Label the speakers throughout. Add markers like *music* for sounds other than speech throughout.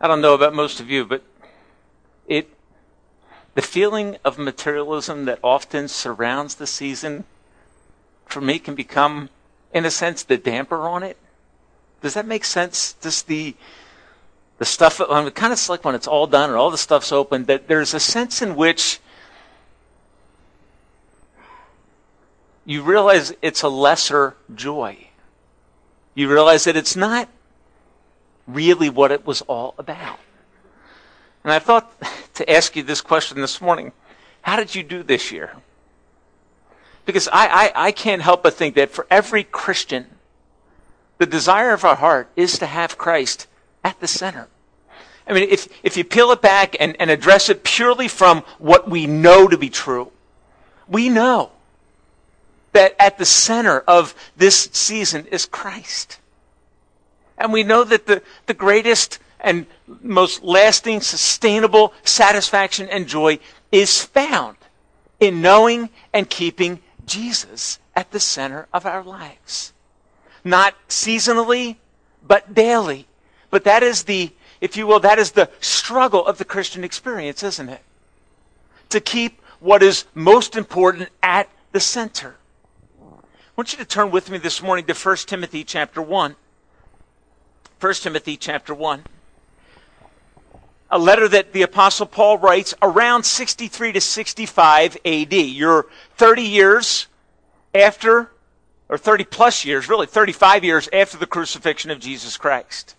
Speaker 1: I don't know about most of you, but it the feeling of materialism that often surrounds the season for me can become in a sense the damper on it. Does that make sense? Just the the stuff I mean, kind of like when it's all done and all the stuff's open that there's a sense in which you realize it's a lesser joy. You realize that it's not really what it was all about. And I thought to ask you this question this morning How did you do this year? Because I, I, I can't help but think that for every Christian, the desire of our heart is to have Christ at the center. I mean, if, if you peel it back and, and address it purely from what we know to be true, we know that at the center of this season is Christ. And we know that the, the greatest and most lasting, sustainable satisfaction and joy is found in knowing and keeping Jesus at the center of our lives. Not seasonally, but daily. But that is the, if you will, that is the struggle of the Christian experience, isn't it? To keep what is most important at the center. I want you to turn with me this morning to 1 Timothy chapter 1. 1 Timothy chapter 1. A letter that the Apostle Paul writes around 63 to 65 AD. You're 30 years after, or 30 plus years, really 35 years after the crucifixion of Jesus Christ.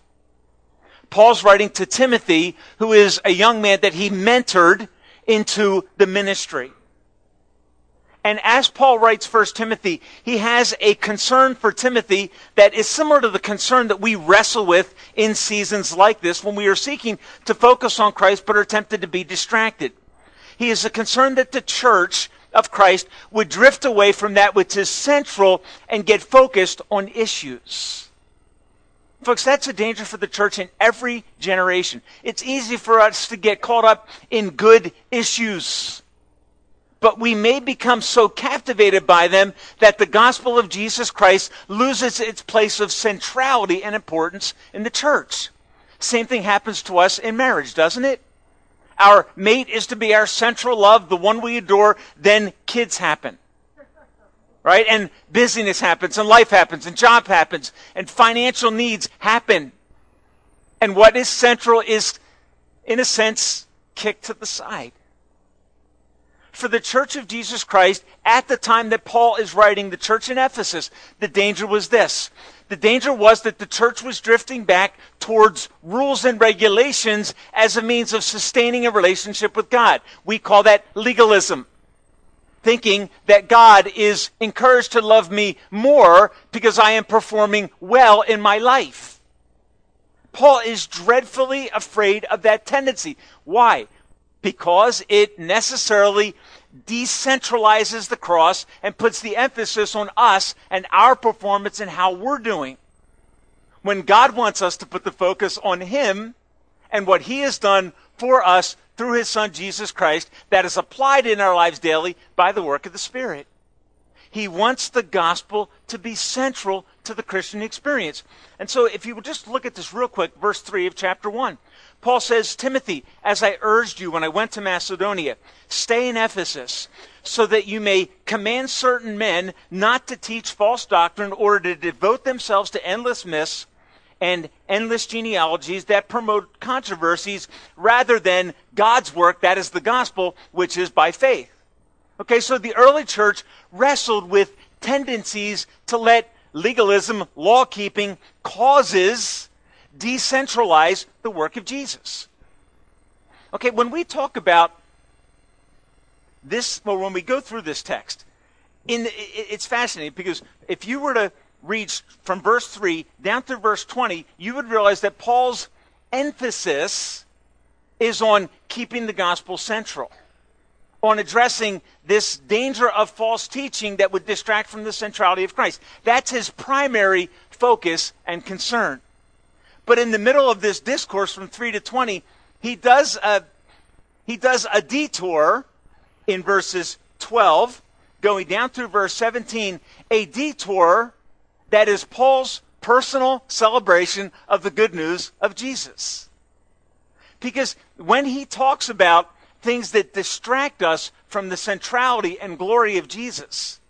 Speaker 1: Paul's writing to Timothy, who is a young man that he mentored into the ministry. And as Paul writes First Timothy, he has a concern for Timothy that is similar to the concern that we wrestle with in seasons like this when we are seeking to focus on Christ but are tempted to be distracted. He is a concern that the church of Christ would drift away from that which is central and get focused on issues. Folks, that's a danger for the church in every generation. It's easy for us to get caught up in good issues but we may become so captivated by them that the gospel of Jesus Christ loses its place of centrality and importance in the church. Same thing happens to us in marriage, doesn't it? Our mate is to be our central love, the one we adore, then kids happen. Right? And busyness happens, and life happens, and job happens, and financial needs happen. And what is central is, in a sense, kicked to the side for the church of Jesus Christ at the time that Paul is writing the church in Ephesus, the danger was this. The danger was that the church was drifting back towards rules and regulations as a means of sustaining a relationship with God. We call that legalism. Thinking that God is encouraged to love me more because I am performing well in my life. Paul is dreadfully afraid of that tendency. Why? Because it necessarily decentralizes the cross and puts the emphasis on us and our performance and how we're doing. When God wants us to put the focus on Him and what He has done for us through His Son Jesus Christ that is applied in our lives daily by the work of the Spirit. He wants the gospel to be central to the Christian experience. And so if you would just look at this real quick, verse 3 of chapter 1. Paul says, Timothy, as I urged you when I went to Macedonia, stay in Ephesus so that you may command certain men not to teach false doctrine in order to devote themselves to endless myths and endless genealogies that promote controversies rather than God's work, that is the gospel, which is by faith. Okay, so the early church wrestled with tendencies to let legalism, law keeping, causes decentralize the work of Jesus. Okay, when we talk about this, well, when we go through this text, in the, it's fascinating because if you were to read from verse 3 down through verse 20, you would realize that Paul's emphasis is on keeping the gospel central, on addressing this danger of false teaching that would distract from the centrality of Christ. That's his primary focus and concern. But in the middle of this discourse from 3 to 20, he does a, he does a detour in verses 12, going down through verse 17, a detour that is Paul's personal celebration of the good news of Jesus. Because when he talks about things that distract us from the centrality and glory of Jesus,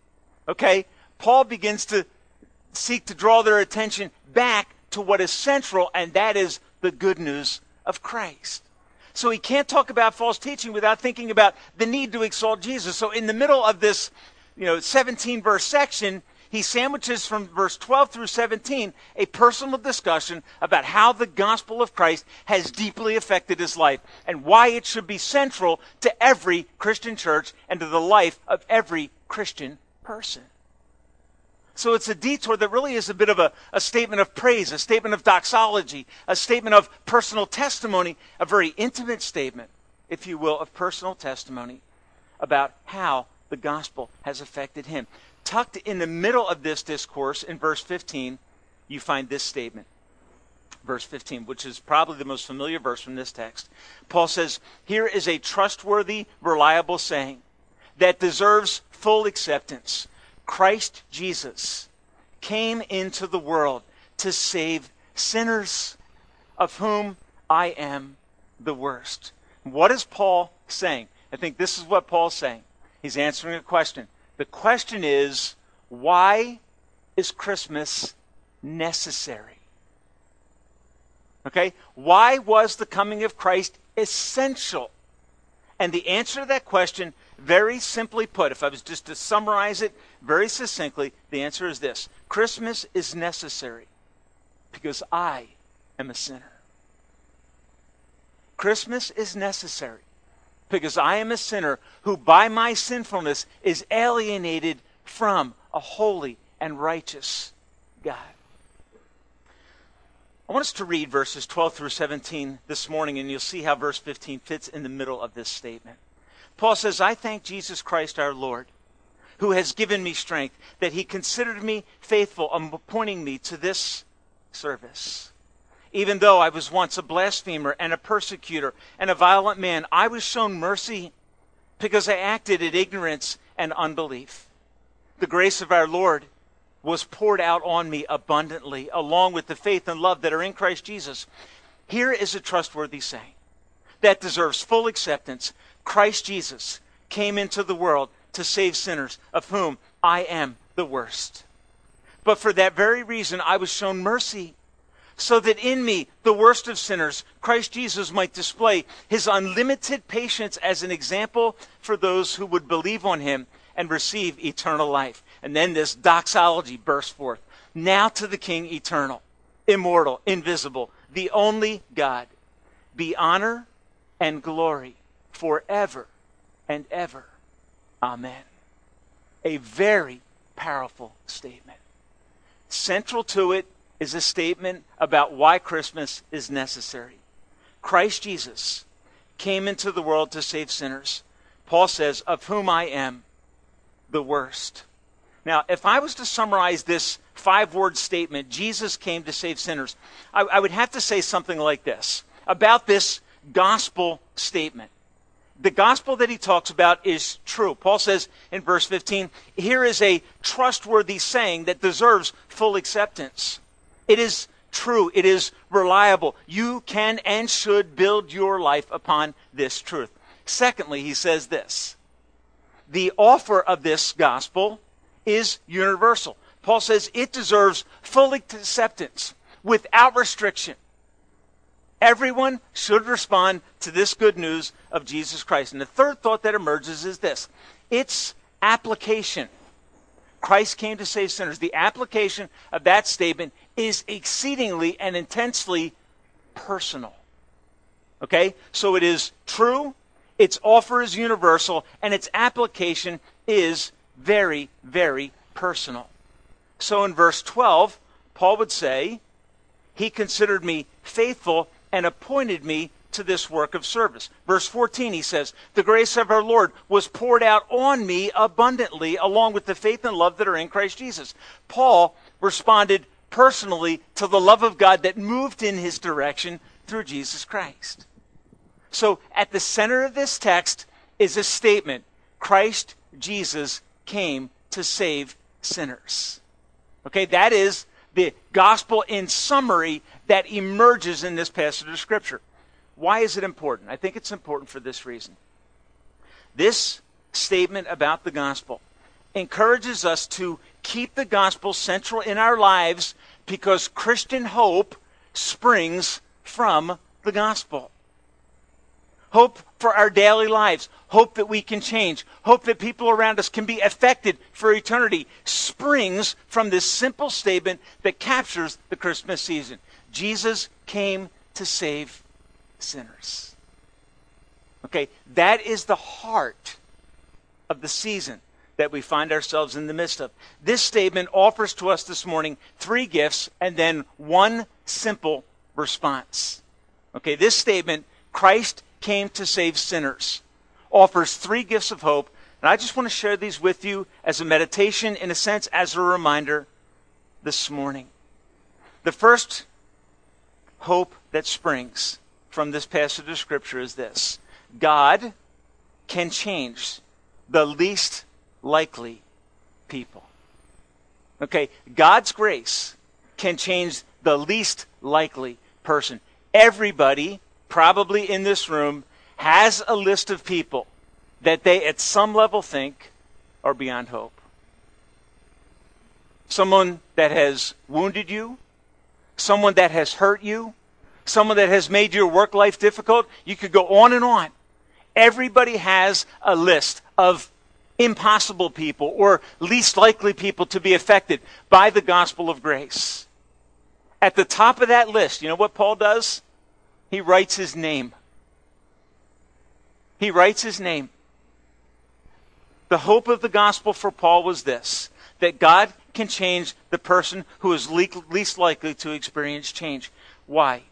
Speaker 1: okay, Paul begins to seek to draw their attention back to what is central, and that is the good news of Christ. So he can't talk about false teaching without thinking about the need to exalt Jesus. So in the middle of this, you know, 17 verse section, he sandwiches from verse 12 through 17 a personal discussion about how the gospel of Christ has deeply affected his life and why it should be central to every Christian church and to the life of every Christian person. So it's a detour that really is a bit of a, a statement of praise, a statement of doxology, a statement of personal testimony, a very intimate statement, if you will, of personal testimony about how the gospel has affected him. Tucked in the middle of this discourse in verse 15, you find this statement. Verse 15, which is probably the most familiar verse from this text. Paul says, Here is a trustworthy, reliable saying that deserves full acceptance. Christ Jesus came into the world to save sinners, of whom I am the worst. What is Paul saying? I think this is what Paul's saying. He's answering a question. The question is why is Christmas necessary? Okay? Why was the coming of Christ essential? And the answer to that question, very simply put, if I was just to summarize it very succinctly, the answer is this Christmas is necessary because I am a sinner. Christmas is necessary because I am a sinner who, by my sinfulness, is alienated from a holy and righteous God. I want us to read verses 12 through 17 this morning, and you'll see how verse 15 fits in the middle of this statement. Paul says, I thank Jesus Christ our Lord, who has given me strength, that he considered me faithful, appointing me to this service. Even though I was once a blasphemer and a persecutor and a violent man, I was shown mercy because I acted in ignorance and unbelief. The grace of our Lord was poured out on me abundantly, along with the faith and love that are in Christ Jesus. Here is a trustworthy saying that deserves full acceptance. Christ Jesus came into the world to save sinners, of whom I am the worst. But for that very reason, I was shown mercy so that in me, the worst of sinners, Christ Jesus might display his unlimited patience as an example for those who would believe on him and receive eternal life. And then this doxology bursts forth. Now to the King eternal, immortal, invisible, the only God, be honor and glory forever and ever. Amen. A very powerful statement. Central to it is a statement about why Christmas is necessary. Christ Jesus came into the world to save sinners. Paul says, of whom I am the worst. Now, if I was to summarize this five word statement, Jesus came to save sinners, I, I, would have to say something like this about this gospel statement. The gospel that he talks about is true. Paul says in verse 15, here is a trustworthy saying that deserves full acceptance. It is true. It is reliable. You can and should build your life upon this truth. Secondly, he says this the offer of this gospel is universal. Paul says it deserves full acceptance without restriction. Everyone should respond to this good news of Jesus Christ. And the third thought that emerges is this its application. Christ came to save sinners. The application of that statement is exceedingly and intensely personal. Okay? So it is true, its offer is universal, and its application is very, very personal. So in verse 12, Paul would say, He considered me faithful and appointed me to this work of service. Verse 14, he says, The grace of our Lord was poured out on me abundantly, along with the faith and love that are in Christ Jesus. Paul responded personally to the love of God that moved in his direction through Jesus Christ. So at the center of this text is a statement Christ Jesus came to save sinners. Okay, that is gospel in summary that emerges in this passage of Scripture. Why is it important? I think it's important for this reason. This statement about the gospel encourages us to keep the gospel central in our lives because Christian hope springs from the gospel. Hope for our daily lives, hope that we can change, hope that people around us can be affected for eternity springs from this simple statement that captures the Christmas season. Jesus came to save sinners. Okay, that is the heart of the season that we find ourselves in the midst of. This statement offers to us this morning three gifts and then one simple response. Okay, this statement, Christ came to save sinners, offers three gifts of hope. And I just want to share these with you as a meditation, in a sense, as a reminder this morning. The first hope that springs from this passage of Scripture is this God can change the least likely people. Okay, God's grace can change the least likely person. Everybody, probably in this room, has a list of people that they at some level think are beyond hope. Someone that has wounded you, someone that has hurt you, someone that has made your work life difficult. You could go on and on. Everybody has a list of impossible people or least likely people to be affected by the gospel of grace. At the top of that list, you know what Paul does? He writes his name. He writes his name. The hope of the gospel for Paul was this that God can change the person who is least likely to experience change. Why?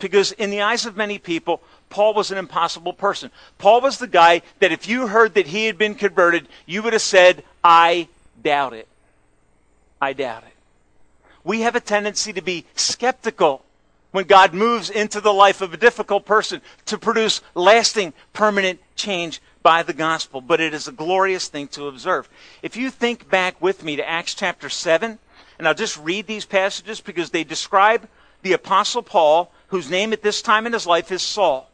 Speaker 1: Because in the eyes of many people, Paul was an impossible person. Paul was the guy that if you heard that he had been converted, you would have said, I doubt it. I doubt it. We have a tendency to be skeptical when God moves into the life of a difficult person to produce lasting, permanent change by the gospel. But it is a glorious thing to observe. If you think back with me to Acts chapter 7, and I'll just read these passages because they describe the Apostle Paul, whose name at this time in his life is Saul.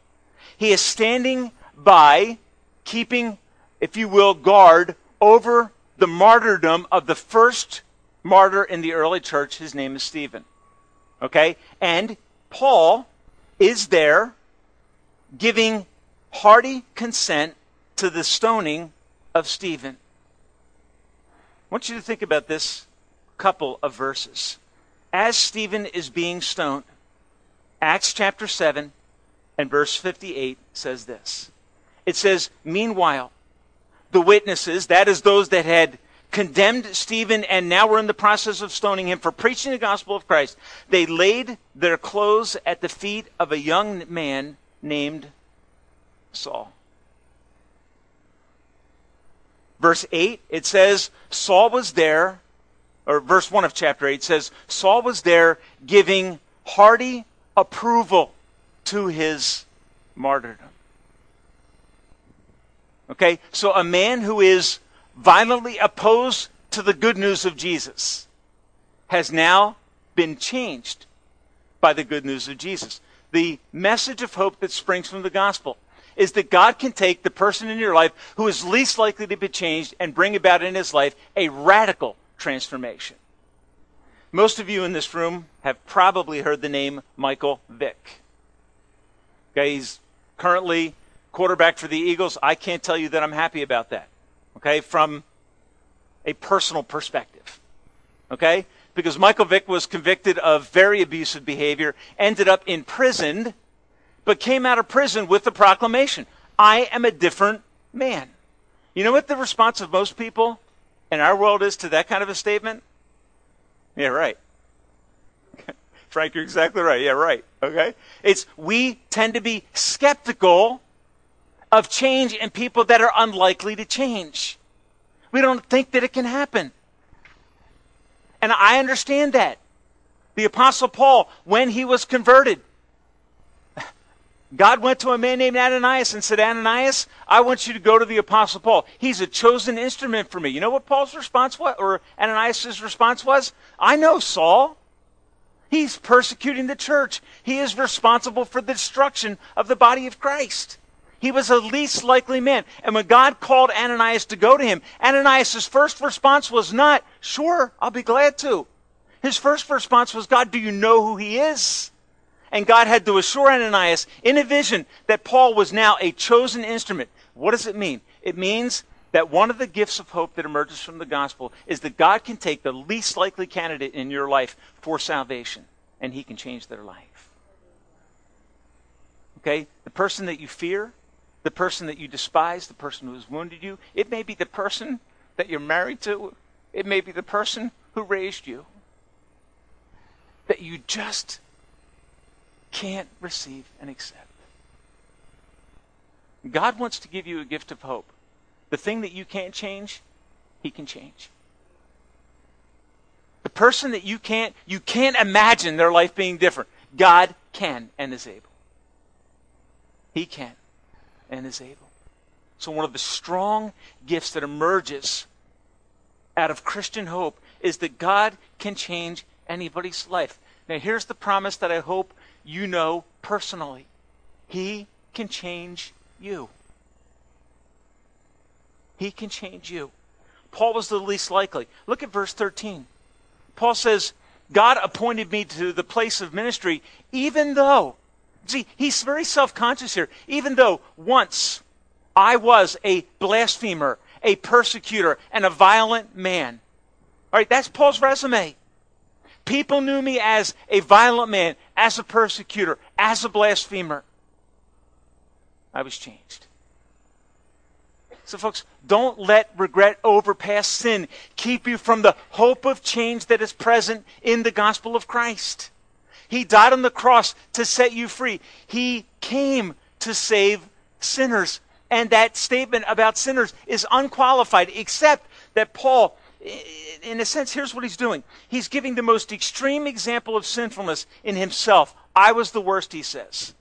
Speaker 1: He is standing by, keeping, if you will, guard over the martyrdom of the first martyr in the early church. His name is Stephen. Okay? And Paul is there giving hearty consent to the stoning of Stephen. I want you to think about this couple of verses. As Stephen is being stoned, Acts chapter 7, and verse 58 says this It says, Meanwhile, the witnesses, that is those that had condemned Stephen and now were in the process of stoning him for preaching the gospel of Christ, they laid their clothes at the feet of a young man named Saul. Verse 8, it says, Saul was there, or verse 1 of chapter 8 says, Saul was there giving hearty approval to his martyrdom. Okay? So a man who is violently opposed to the good news of Jesus has now been changed by the good news of Jesus. The message of hope that springs from the gospel is that God can take the person in your life who is least likely to be changed and bring about in his life a radical transformation. Most of you in this room have probably heard the name Michael Vick. Okay, he's currently quarterback for the Eagles. I can't tell you that I'm happy about that. Okay, from a personal perspective. Okay? Because Michael Vick was convicted of very abusive behavior, ended up imprisoned, but came out of prison with the proclamation I am a different man. You know what the response of most people in our world is to that kind of a statement? Yeah, right. *laughs* Frank, you're exactly right. Yeah, right. Okay? It's we tend to be skeptical of change in people that are unlikely to change. We don't think that it can happen. And I understand that. The Apostle Paul, when he was converted, God went to a man named Ananias and said, Ananias, I want you to go to the Apostle Paul. He's a chosen instrument for me. You know what Paul's response was, or Ananias' response was? I know Saul. He's persecuting the church. He is responsible for the destruction of the body of Christ. He was the least likely man. And when God called Ananias to go to him, Ananias' first response was not, Sure, I'll be glad to. His first response was, God, do you know who he is? And God had to assure Ananias in a vision that Paul was now a chosen instrument. What does it mean? It means that one of the gifts of hope that emerges from the gospel is that God can take the least likely candidate in your life for salvation and he can change their life. Okay? The person that you fear, the person that you despise, the person who has wounded you, it may be the person that you're married to, it may be the person who raised you, that you just can't receive and accept. God wants to give you a gift of hope. The thing that you can't change, he can change. The person that you can't you can't imagine their life being different. God can and is able. He can and is able. So one of the strong gifts that emerges out of Christian hope is that God can change anybody's life. Now here's the promise that I hope you know personally. He can change you. He can change you. Paul was the least likely. Look at verse 13. Paul says, God appointed me to the place of ministry, even though, see, he's very self conscious here, even though once I was a blasphemer, a persecutor, and a violent man. All right, that's Paul's resume. People knew me as a violent man, as a persecutor, as a blasphemer. I was changed. So, folks, don't let regret over past sin keep you from the hope of change that is present in the gospel of Christ. He died on the cross to set you free. He came to save sinners. And that statement about sinners is unqualified, except that Paul, in a sense, here's what he's doing. He's giving the most extreme example of sinfulness in himself. I was the worst, he says.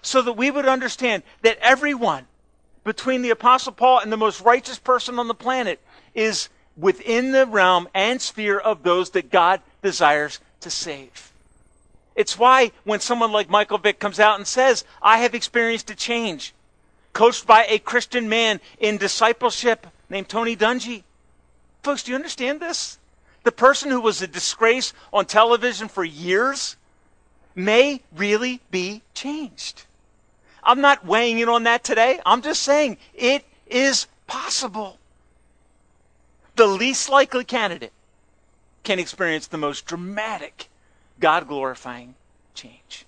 Speaker 1: So that we would understand that everyone, between the Apostle Paul and the most righteous person on the planet is within the realm and sphere of those that God desires to save. It's why when someone like Michael Vick comes out and says, I have experienced a change, coached by a Christian man in discipleship named Tony Dungy. Folks, do you understand this? The person who was a disgrace on television for years may really be changed. I'm not weighing in on that today. I'm just saying it is possible. The least likely candidate can experience the most dramatic, God glorifying change.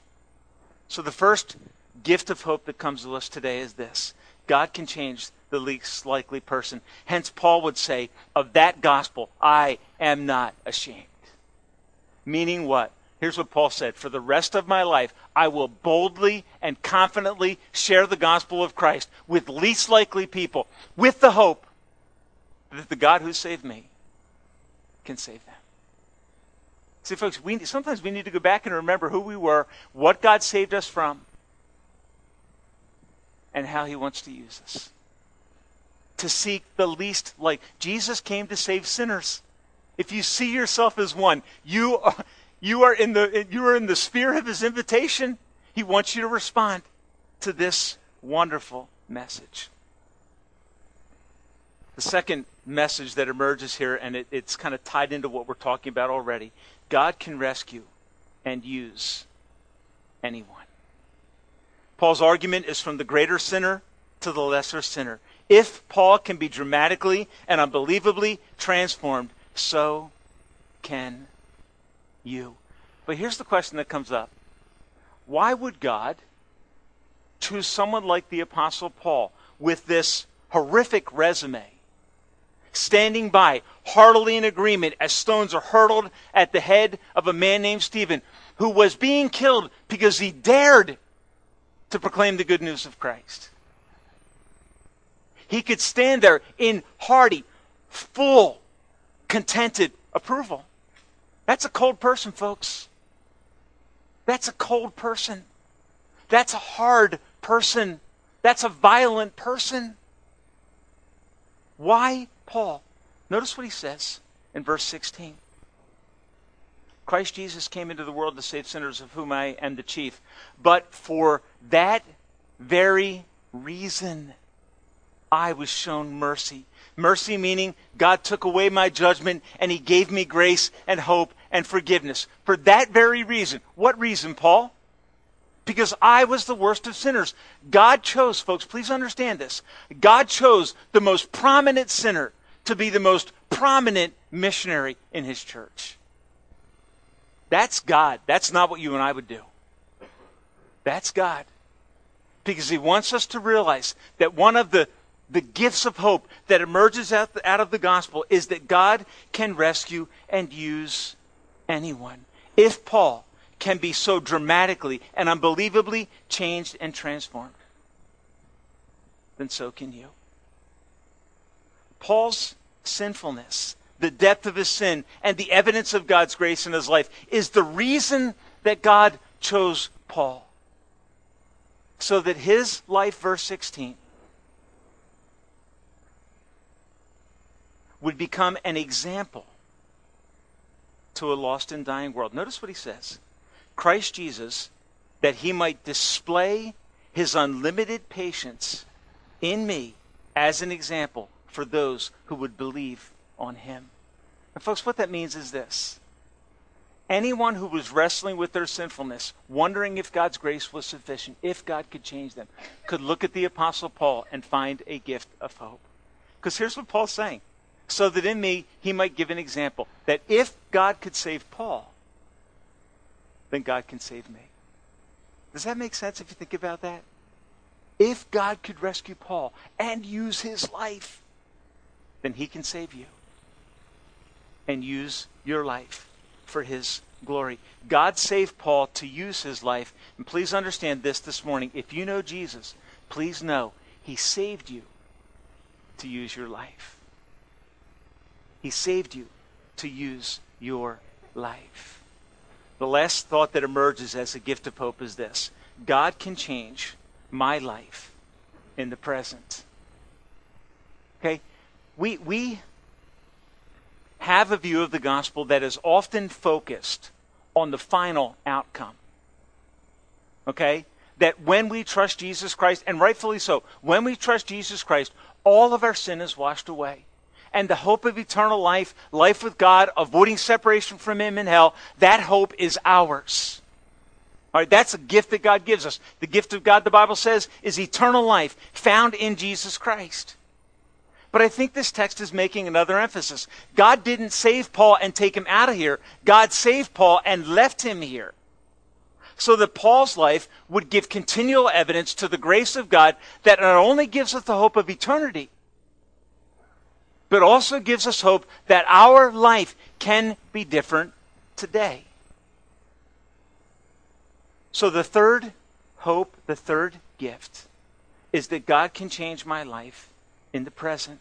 Speaker 1: So, the first gift of hope that comes to us today is this God can change the least likely person. Hence, Paul would say, Of that gospel, I am not ashamed. Meaning what? Here's what Paul said For the rest of my life, I will boldly and confidently share the gospel of Christ with least likely people, with the hope that the God who saved me can save them. See, folks, we, sometimes we need to go back and remember who we were, what God saved us from, and how he wants to use us. To seek the least like Jesus came to save sinners. If you see yourself as one, you are you are in the, you are in the sphere of his invitation. He wants you to respond to this wonderful message. The second message that emerges here, and it, it's kind of tied into what we're talking about already God can rescue and use anyone. Paul's argument is from the greater sinner to the lesser sinner. If Paul can be dramatically and unbelievably transformed, so can you. But here's the question that comes up Why would God choose someone like the Apostle Paul with this horrific resume, standing by, heartily in agreement as stones are hurled at the head of a man named Stephen, who was being killed because he dared to proclaim the good news of Christ? He could stand there in hearty, full, contented approval. That's a cold person, folks. That's a cold person. That's a hard person. That's a violent person. Why Paul? Notice what he says in verse 16. Christ Jesus came into the world to save sinners, of whom I am the chief. But for that very reason, I was shown mercy. Mercy meaning God took away my judgment and He gave me grace and hope and forgiveness. For that very reason. What reason, Paul? Because I was the worst of sinners. God chose, folks, please understand this. God chose the most prominent sinner to be the most prominent missionary in His church. That's God. That's not what you and I would do. That's God. Because He wants us to realize that one of the the gifts of hope that emerges out, out of the gospel is that God can rescue and use anyone. If Paul can be so dramatically and unbelievably changed and transformed, then so can you. Paul's sinfulness, the depth of his sin, and the evidence of God's grace in his life is the reason that God chose Paul. So that his life, verse 16, would become an example to a lost and dying world. Notice what he says Christ Jesus, that he might display his unlimited patience in me as an example for those who would believe on him. And, folks, what that means is this. Anyone who was wrestling with their sinfulness, wondering if God's grace was sufficient, if God could change them, could look at the Apostle Paul and find a gift of hope. Because here's what Paul's saying so that in me he might give an example that if God could save Paul, then God can save me. Does that make sense if you think about that? If God could rescue Paul and use his life, then he can save you and use your life for his glory. God saved Paul to use his life. And please understand this this morning. If you know Jesus, please know he saved you to use your life. He saved you to use your life. The last thought that emerges as a gift of hope is this God can change my life in the present. Okay? We, we have a view of the gospel that is often focused on the final outcome. Okay? That when we trust Jesus Christ, and rightfully so, when we trust Jesus Christ, all of our sin is washed away and the hope of eternal life, life with God, avoiding separation from Him in hell, that hope is ours. All right, that's a gift that God gives us. The gift of God, the Bible says, is eternal life found in Jesus Christ. But I think this text is making another emphasis. God didn't save Paul and take him out of here. God saved Paul and left him here. So that Paul's life would give continual evidence to the grace of God that not only gives us the hope of eternity, but also gives us hope that our life can be different today. So, the third hope, the third gift, is that God can change my life in the present.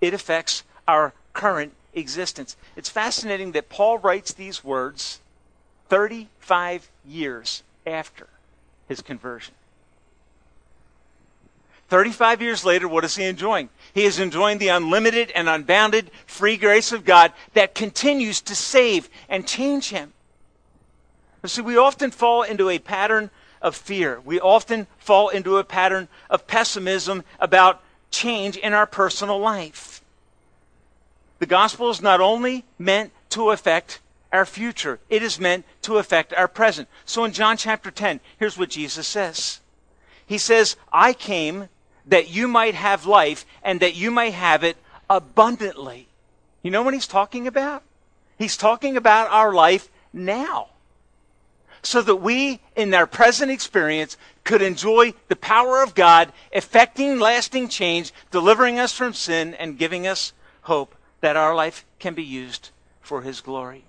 Speaker 1: It affects our current existence. It's fascinating that Paul writes these words 35 years after his conversion. 35 years later, what is he enjoying? He is enjoying the unlimited and unbounded free grace of God that continues to save and change him. You see, we often fall into a pattern of fear. We often fall into a pattern of pessimism about change in our personal life. The gospel is not only meant to affect our future, it is meant to affect our present. So in John chapter 10, here's what Jesus says He says, I came that you might have life and that you may have it abundantly. You know what he's talking about? He's talking about our life now. So that we, in our present experience, could enjoy the power of God, effecting lasting change, delivering us from sin, and giving us hope that our life can be used for His glory.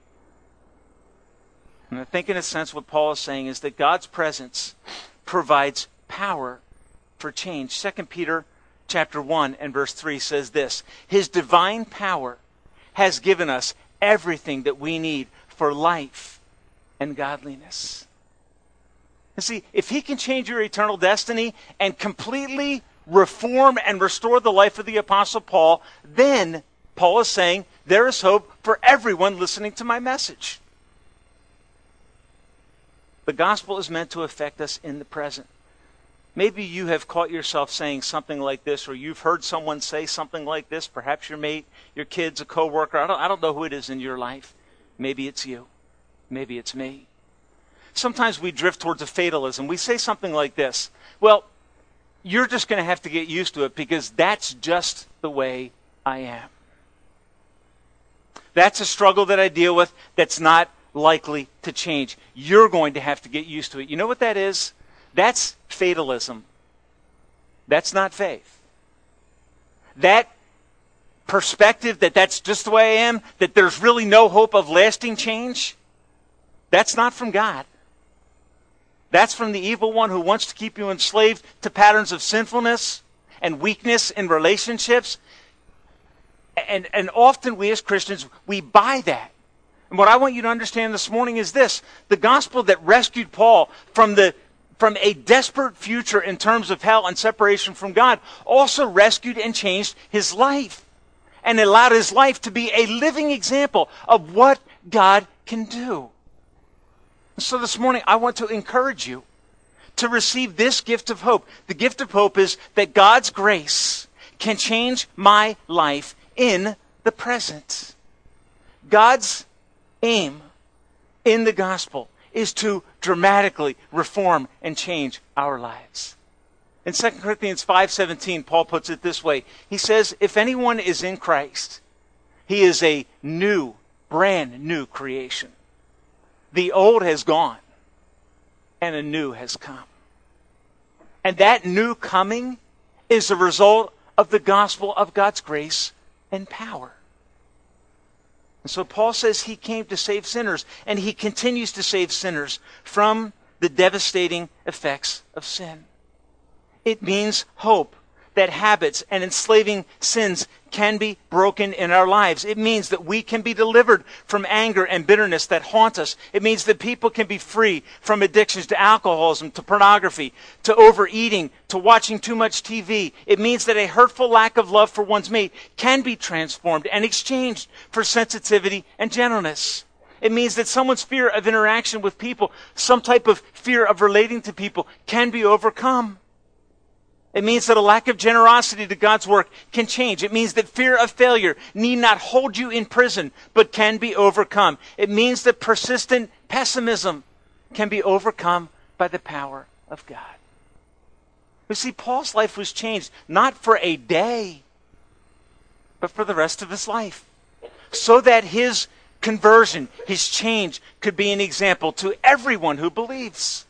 Speaker 1: And I think, in a sense, what Paul is saying is that God's presence provides power for change. 2 Peter chapter 1 and verse 3 says this His divine power has given us everything that we need for life and godliness. And see, if He can change your eternal destiny and completely reform and restore the life of the Apostle Paul, then Paul is saying there is hope for everyone listening to my message. The gospel is meant to affect us in the present. Maybe you have caught yourself saying something like this, or you've heard someone say something like this, perhaps your mate, your kids, a coworker. I don't, I don't know who it is in your life. Maybe it's you. Maybe it's me. Sometimes we drift towards a fatalism. We say something like this Well, you're just going to have to get used to it because that's just the way I am. That's a struggle that I deal with that's not likely to change. You're going to have to get used to it. You know what that is? That's fatalism. That's not faith. That perspective that that's just the way I am, that there's really no hope of lasting change, that's not from God. That's from the evil one who wants to keep you enslaved to patterns of sinfulness and weakness in relationships. And, and often we as Christians, we buy that. And what I want you to understand this morning is this the gospel that rescued Paul from the from a desperate future in terms of hell and separation from God also rescued and changed his life and allowed his life to be a living example of what God can do. So this morning, I want to encourage you to receive this gift of hope. The gift of hope is that God's grace can change my life in the present. God's aim in the gospel is to dramatically reform and change our lives. In 2 Corinthians 5:17, Paul puts it this way. He says, "If anyone is in Christ, he is a new, brand new creation. The old has gone, and a new has come." And that new coming is a result of the gospel of God's grace and power. And so Paul says he came to save sinners, and he continues to save sinners from the devastating effects of sin. It means hope that habits and enslaving sins can be broken in our lives. It means that we can be delivered from anger and bitterness that haunt us. It means that people can be free from addictions to alcoholism, to pornography, to overeating, to watching too much TV. It means that a hurtful lack of love for one's mate can be transformed and exchanged for sensitivity and gentleness. It means that someone's fear of interaction with people, some type of fear of relating to people, can be overcome. It means that a lack of generosity to God's work can change. It means that fear of failure need not hold you in prison, but can be overcome. It means that persistent pessimism can be overcome by the power of God. You see, Paul's life was changed not for a day, but for the rest of his life. So that his conversion, his change, could be an example to everyone who believes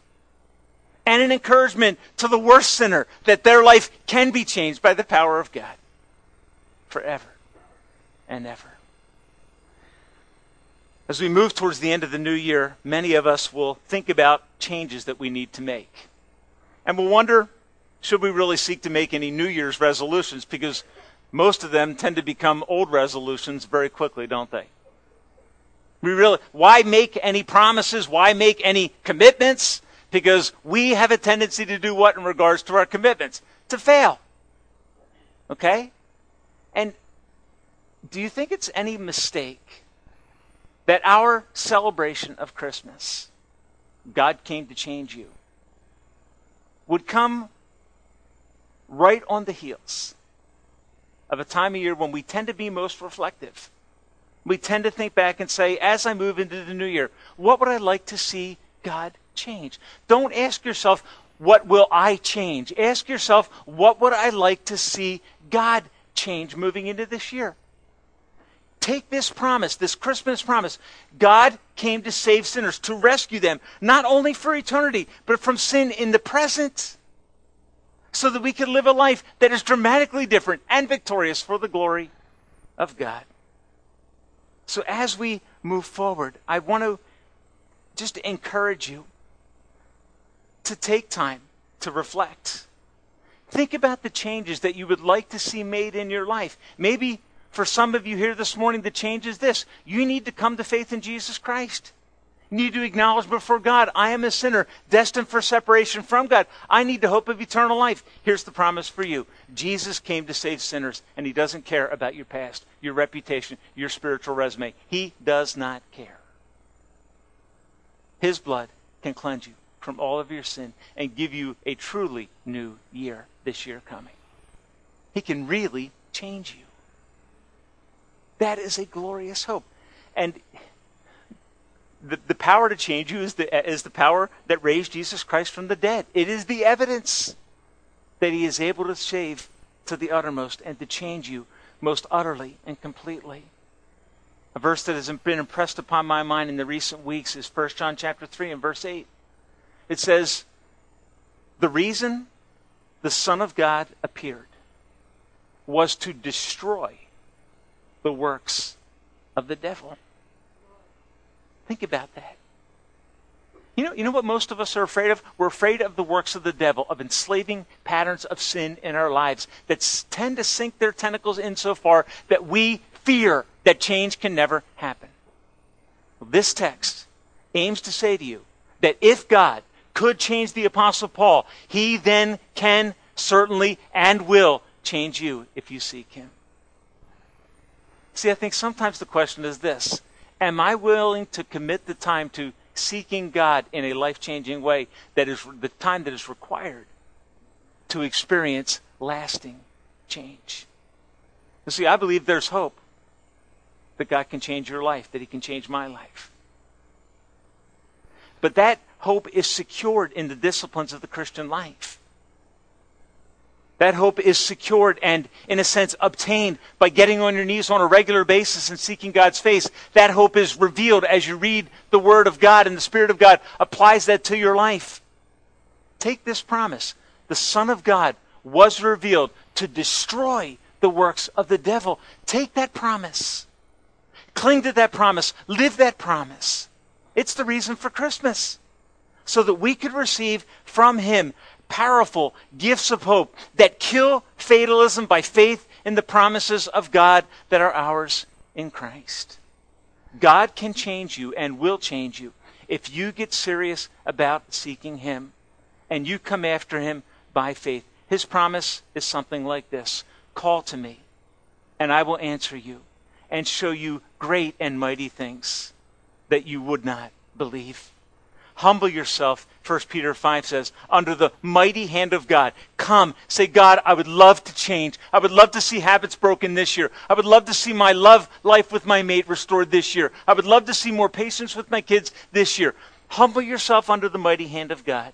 Speaker 1: and an encouragement to the worst sinner that their life can be changed by the power of God forever and ever. As we move towards the end of the new year, many of us will think about changes that we need to make. And we'll wonder should we really seek to make any New Year's resolutions? Because most of them tend to become old resolutions very quickly, don't they? We really, why make any promises? Why make any commitments? Because we have a tendency to do what in regards to our commitments? To fail. Okay? And do you think it's any mistake that our celebration of Christmas, God came to change you, would come right on the heels of a time of year when we tend to be most reflective? We tend to think back and say, as I move into the new year, what would I like to see God change. Don't ask yourself, what will I change? Ask yourself, what would I like to see God change moving into this year? Take this promise, this Christmas promise. God came to save sinners, to rescue them, not only for eternity, but from sin in the present, so that we can live a life that is dramatically different and victorious for the glory of God. So as we move forward, I want to just encourage you to take time to reflect. Think about the changes that you would like to see made in your life. Maybe for some of you here this morning, the change is this you need to come to faith in Jesus Christ. You need to acknowledge before God, I am a sinner, destined for separation from God. I need the hope of eternal life. Here's the promise for you Jesus came to save sinners, and He doesn't care about your past, your reputation, your spiritual resume. He does not care. His blood can cleanse you from all of your sin and give you a truly new year this year coming. He can really change you. That is a glorious hope. And the, the power to change you is the, is the power that raised Jesus Christ from the dead. It is the evidence that he is able to save to the uttermost and to change you most utterly and completely. A verse that has been impressed upon my mind in the recent weeks is 1 John chapter 3 and verse 8. It says, The reason the Son of God appeared was to destroy the works of the devil. Think about that. You know, you know what most of us are afraid of? We're afraid of the works of the devil, of enslaving patterns of sin in our lives that tend to sink their tentacles in so far that we fear that change can never happen. This text aims to say to you that if God could change the Apostle Paul, he then can certainly and will change you if you seek him. See, I think sometimes the question is this Am I willing to commit the time to seeking God in a life changing way that is the time that is required to experience lasting change? You see, I believe there's hope that God can change your life, that He can change my life. But that hope is secured in the disciplines of the Christian life. That hope is secured and, in a sense, obtained by getting on your knees on a regular basis and seeking God's face. That hope is revealed as you read the Word of God and the Spirit of God applies that to your life. Take this promise. The Son of God was revealed to destroy the works of the devil. Take that promise. Cling to that promise. Live that promise. It's the reason for Christmas. So that we could receive from Him powerful gifts of hope that kill fatalism by faith in the promises of God that are ours in Christ. God can change you and will change you if you get serious about seeking Him and you come after Him by faith. His promise is something like this Call to me, and I will answer you and show you great and mighty things that you would not believe. Humble yourself, 1 Peter 5 says, under the mighty hand of God. Come, say, God, I would love to change. I would love to see habits broken this year. I would love to see my love life with my mate restored this year. I would love to see more patience with my kids this year. Humble yourself under the mighty hand of God.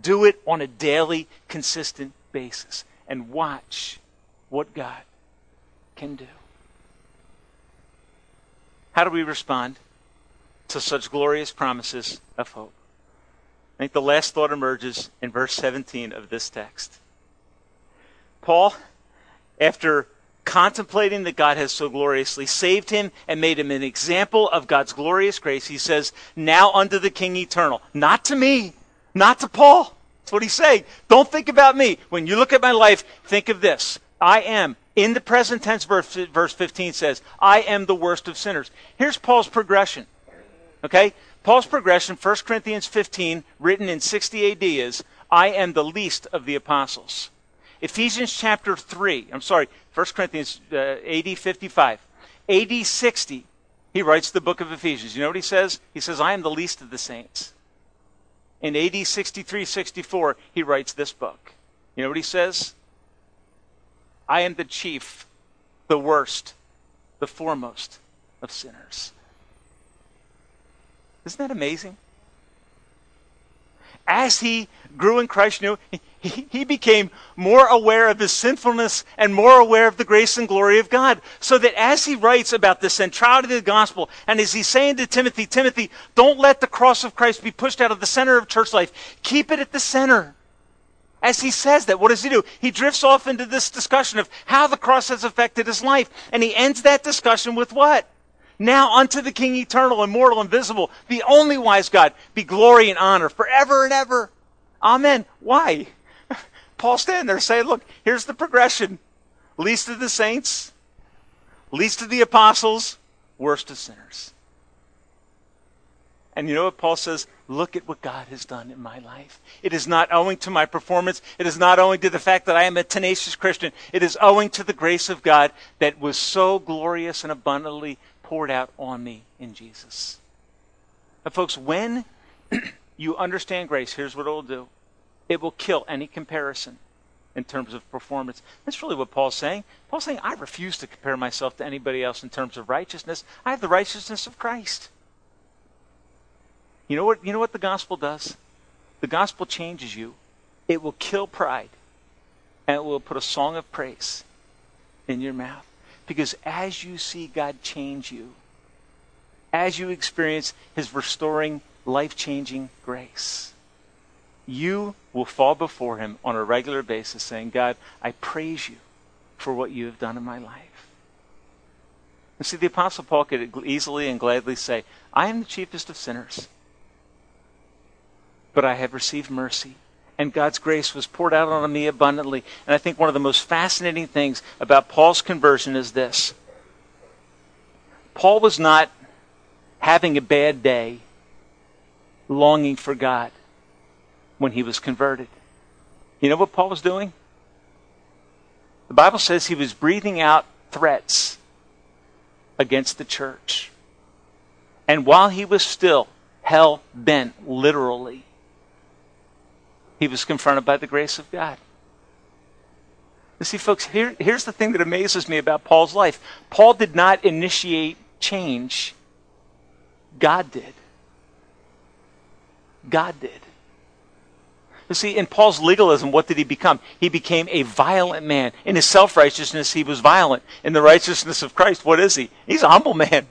Speaker 1: Do it on a daily, consistent basis. And watch what God can do. How do we respond? To such glorious promises of hope. I think the last thought emerges in verse 17 of this text. Paul, after contemplating that God has so gloriously saved him and made him an example of God's glorious grace, he says, Now unto the King eternal. Not to me, not to Paul. That's what he's saying. Don't think about me. When you look at my life, think of this. I am, in the present tense, verse, verse 15 says, I am the worst of sinners. Here's Paul's progression. Okay? Paul's progression, 1 Corinthians 15, written in 60 AD, is I am the least of the apostles. Ephesians chapter 3, I'm sorry, 1 Corinthians uh, AD 55. AD 60, he writes the book of Ephesians. You know what he says? He says, I am the least of the saints. In AD 63 64, he writes this book. You know what he says? I am the chief, the worst, the foremost of sinners. Isn't that amazing? As he grew in Christ, know, he, he became more aware of his sinfulness and more aware of the grace and glory of God. So that as he writes about the centrality of the gospel, and as he's saying to Timothy, Timothy, don't let the cross of Christ be pushed out of the center of church life. Keep it at the center. As he says that, what does he do? He drifts off into this discussion of how the cross has affected his life. And he ends that discussion with what? Now unto the King eternal, immortal, invisible, the only wise God, be glory and honor forever and ever. Amen. Why? *laughs* Paul standing there saying, look, here's the progression. Least of the saints, least of the apostles, worst of sinners. And you know what Paul says? Look at what God has done in my life. It is not owing to my performance. It is not owing to the fact that I am a tenacious Christian. It is owing to the grace of God that was so glorious and abundantly poured out on me in Jesus. But, folks, when *clears throat* you understand grace, here's what it will do it will kill any comparison in terms of performance. That's really what Paul's saying. Paul's saying, I refuse to compare myself to anybody else in terms of righteousness. I have the righteousness of Christ. You know what, you know what the gospel does? The gospel changes you. It will kill pride, and it will put a song of praise in your mouth. Because as you see God change you, as you experience His restoring, life changing grace, you will fall before Him on a regular basis saying, God, I praise you for what you have done in my life. And see, the Apostle Paul could easily and gladly say, I am the chiefest of sinners, but I have received mercy. And God's grace was poured out on me abundantly. And I think one of the most fascinating things about Paul's conversion is this Paul was not having a bad day, longing for God when he was converted. You know what Paul was doing? The Bible says he was breathing out threats against the church. And while he was still hell bent, literally, he was confronted by the grace of God. You see, folks, here, here's the thing that amazes me about Paul's life Paul did not initiate change, God did. God did. You see, in Paul's legalism, what did he become? He became a violent man. In his self righteousness, he was violent. In the righteousness of Christ, what is he? He's a humble man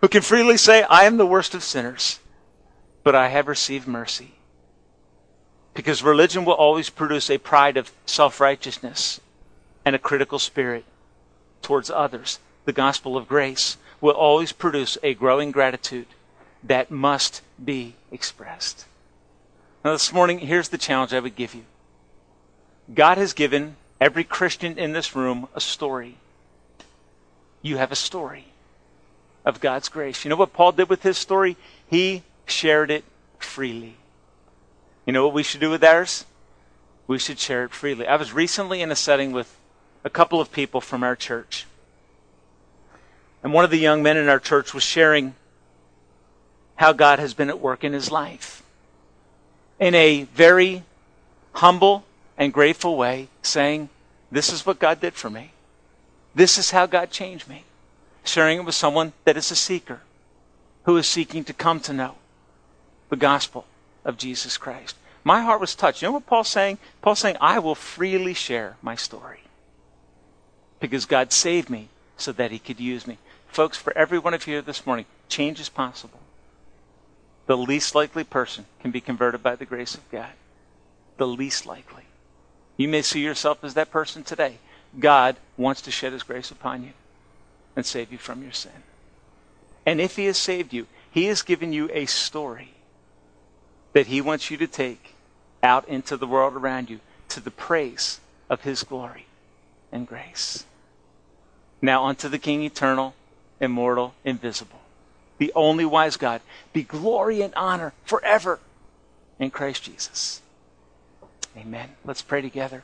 Speaker 1: who can freely say, I am the worst of sinners, but I have received mercy. Because religion will always produce a pride of self righteousness and a critical spirit towards others. The gospel of grace will always produce a growing gratitude that must be expressed. Now, this morning, here's the challenge I would give you God has given every Christian in this room a story. You have a story of God's grace. You know what Paul did with his story? He shared it freely. You know what we should do with ours? We should share it freely. I was recently in a setting with a couple of people from our church. And one of the young men in our church was sharing how God has been at work in his life in a very humble and grateful way, saying, This is what God did for me. This is how God changed me. Sharing it with someone that is a seeker, who is seeking to come to know the gospel of Jesus Christ. My heart was touched. You know what Paul's saying? Paul's saying, I will freely share my story. Because God saved me so that he could use me. Folks, for every one of you this morning, change is possible the least likely person can be converted by the grace of God. The least likely. You may see yourself as that person today. God wants to shed his grace upon you and save you from your sin. And if he has saved you, he has given you a story that he wants you to take out into the world around you to the praise of his glory and grace. Now unto the King eternal, immortal, invisible the only wise God, be glory and honor forever in Christ Jesus. Amen. Let's pray together.